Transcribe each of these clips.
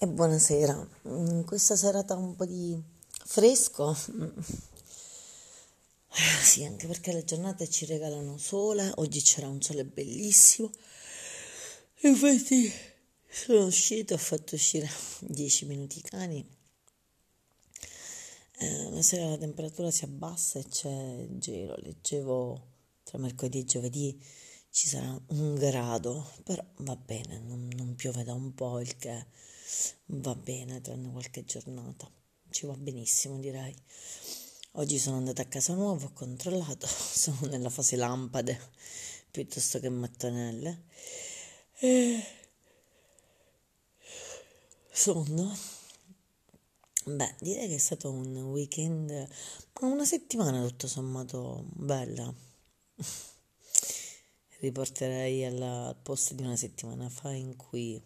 e buonasera. In questa serata un po' di fresco, sì, anche perché le giornate ci regalano sole, oggi c'era un sole bellissimo, infatti sono uscita, ho fatto uscire 10 minuti i cani, eh, la sera la temperatura si abbassa e c'è gelo, leggevo tra mercoledì e giovedì ci sarà un grado, però va bene, non, non piove da un po', il che va bene, tranne qualche giornata. Ci va benissimo, direi. Oggi sono andata a casa nuova, ho controllato, sono nella fase lampade piuttosto che mattonelle. E... Sonno. Beh, direi che è stato un weekend, una settimana tutto sommato bella. Riporterei al posto di una settimana fa in cui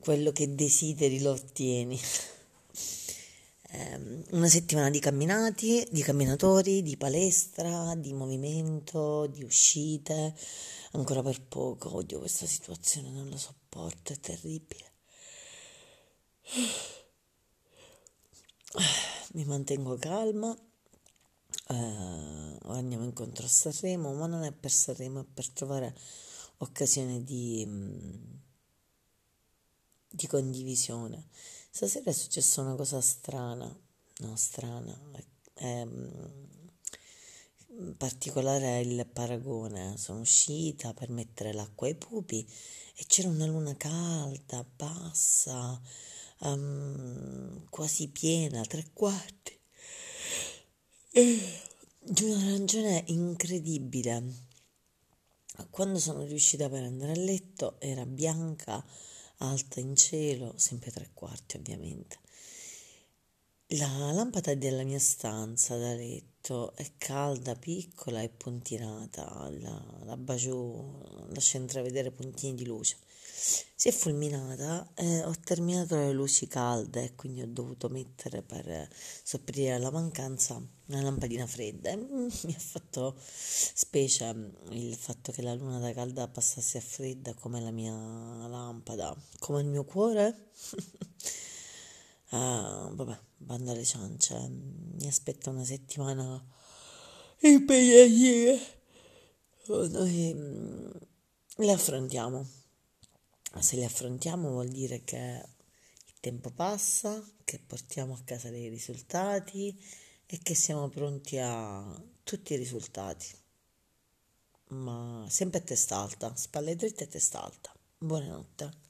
quello che desideri lo ottieni. Eh, una settimana di camminati, di camminatori, di palestra, di movimento, di uscite, ancora per poco. Odio questa situazione, non la sopporto, è terribile. Mi mantengo calma. Ora andiamo incontro a Sanremo, ma non è per Sanremo, è per trovare occasione di di condivisione. Stasera è successa una cosa strana, no strana, è, particolare è il paragone. Sono uscita per mettere l'acqua ai pupi e c'era una luna calda, bassa, um, quasi piena, tre quarti. E di una ragione incredibile. Quando sono riuscita per andare a letto era bianca alta in cielo, sempre tre quarti ovviamente. La lampada della mia stanza da letto è calda, piccola e puntinata, la, la bacio, lascia intravedere puntini di luce. Si è fulminata e ho terminato le luci calde e quindi ho dovuto mettere per sopperire la mancanza una lampadina fredda. E mi ha fatto specie il fatto che la luna da calda passasse a fredda come la mia lampada, come il mio cuore. uh, vabbè, bando alle ciance, mi aspetta una settimana impegnativa. Noi mm, le affrontiamo se li affrontiamo vuol dire che il tempo passa, che portiamo a casa dei risultati e che siamo pronti a tutti i risultati. Ma sempre a testa alta, spalle dritte e testa alta. Buonanotte.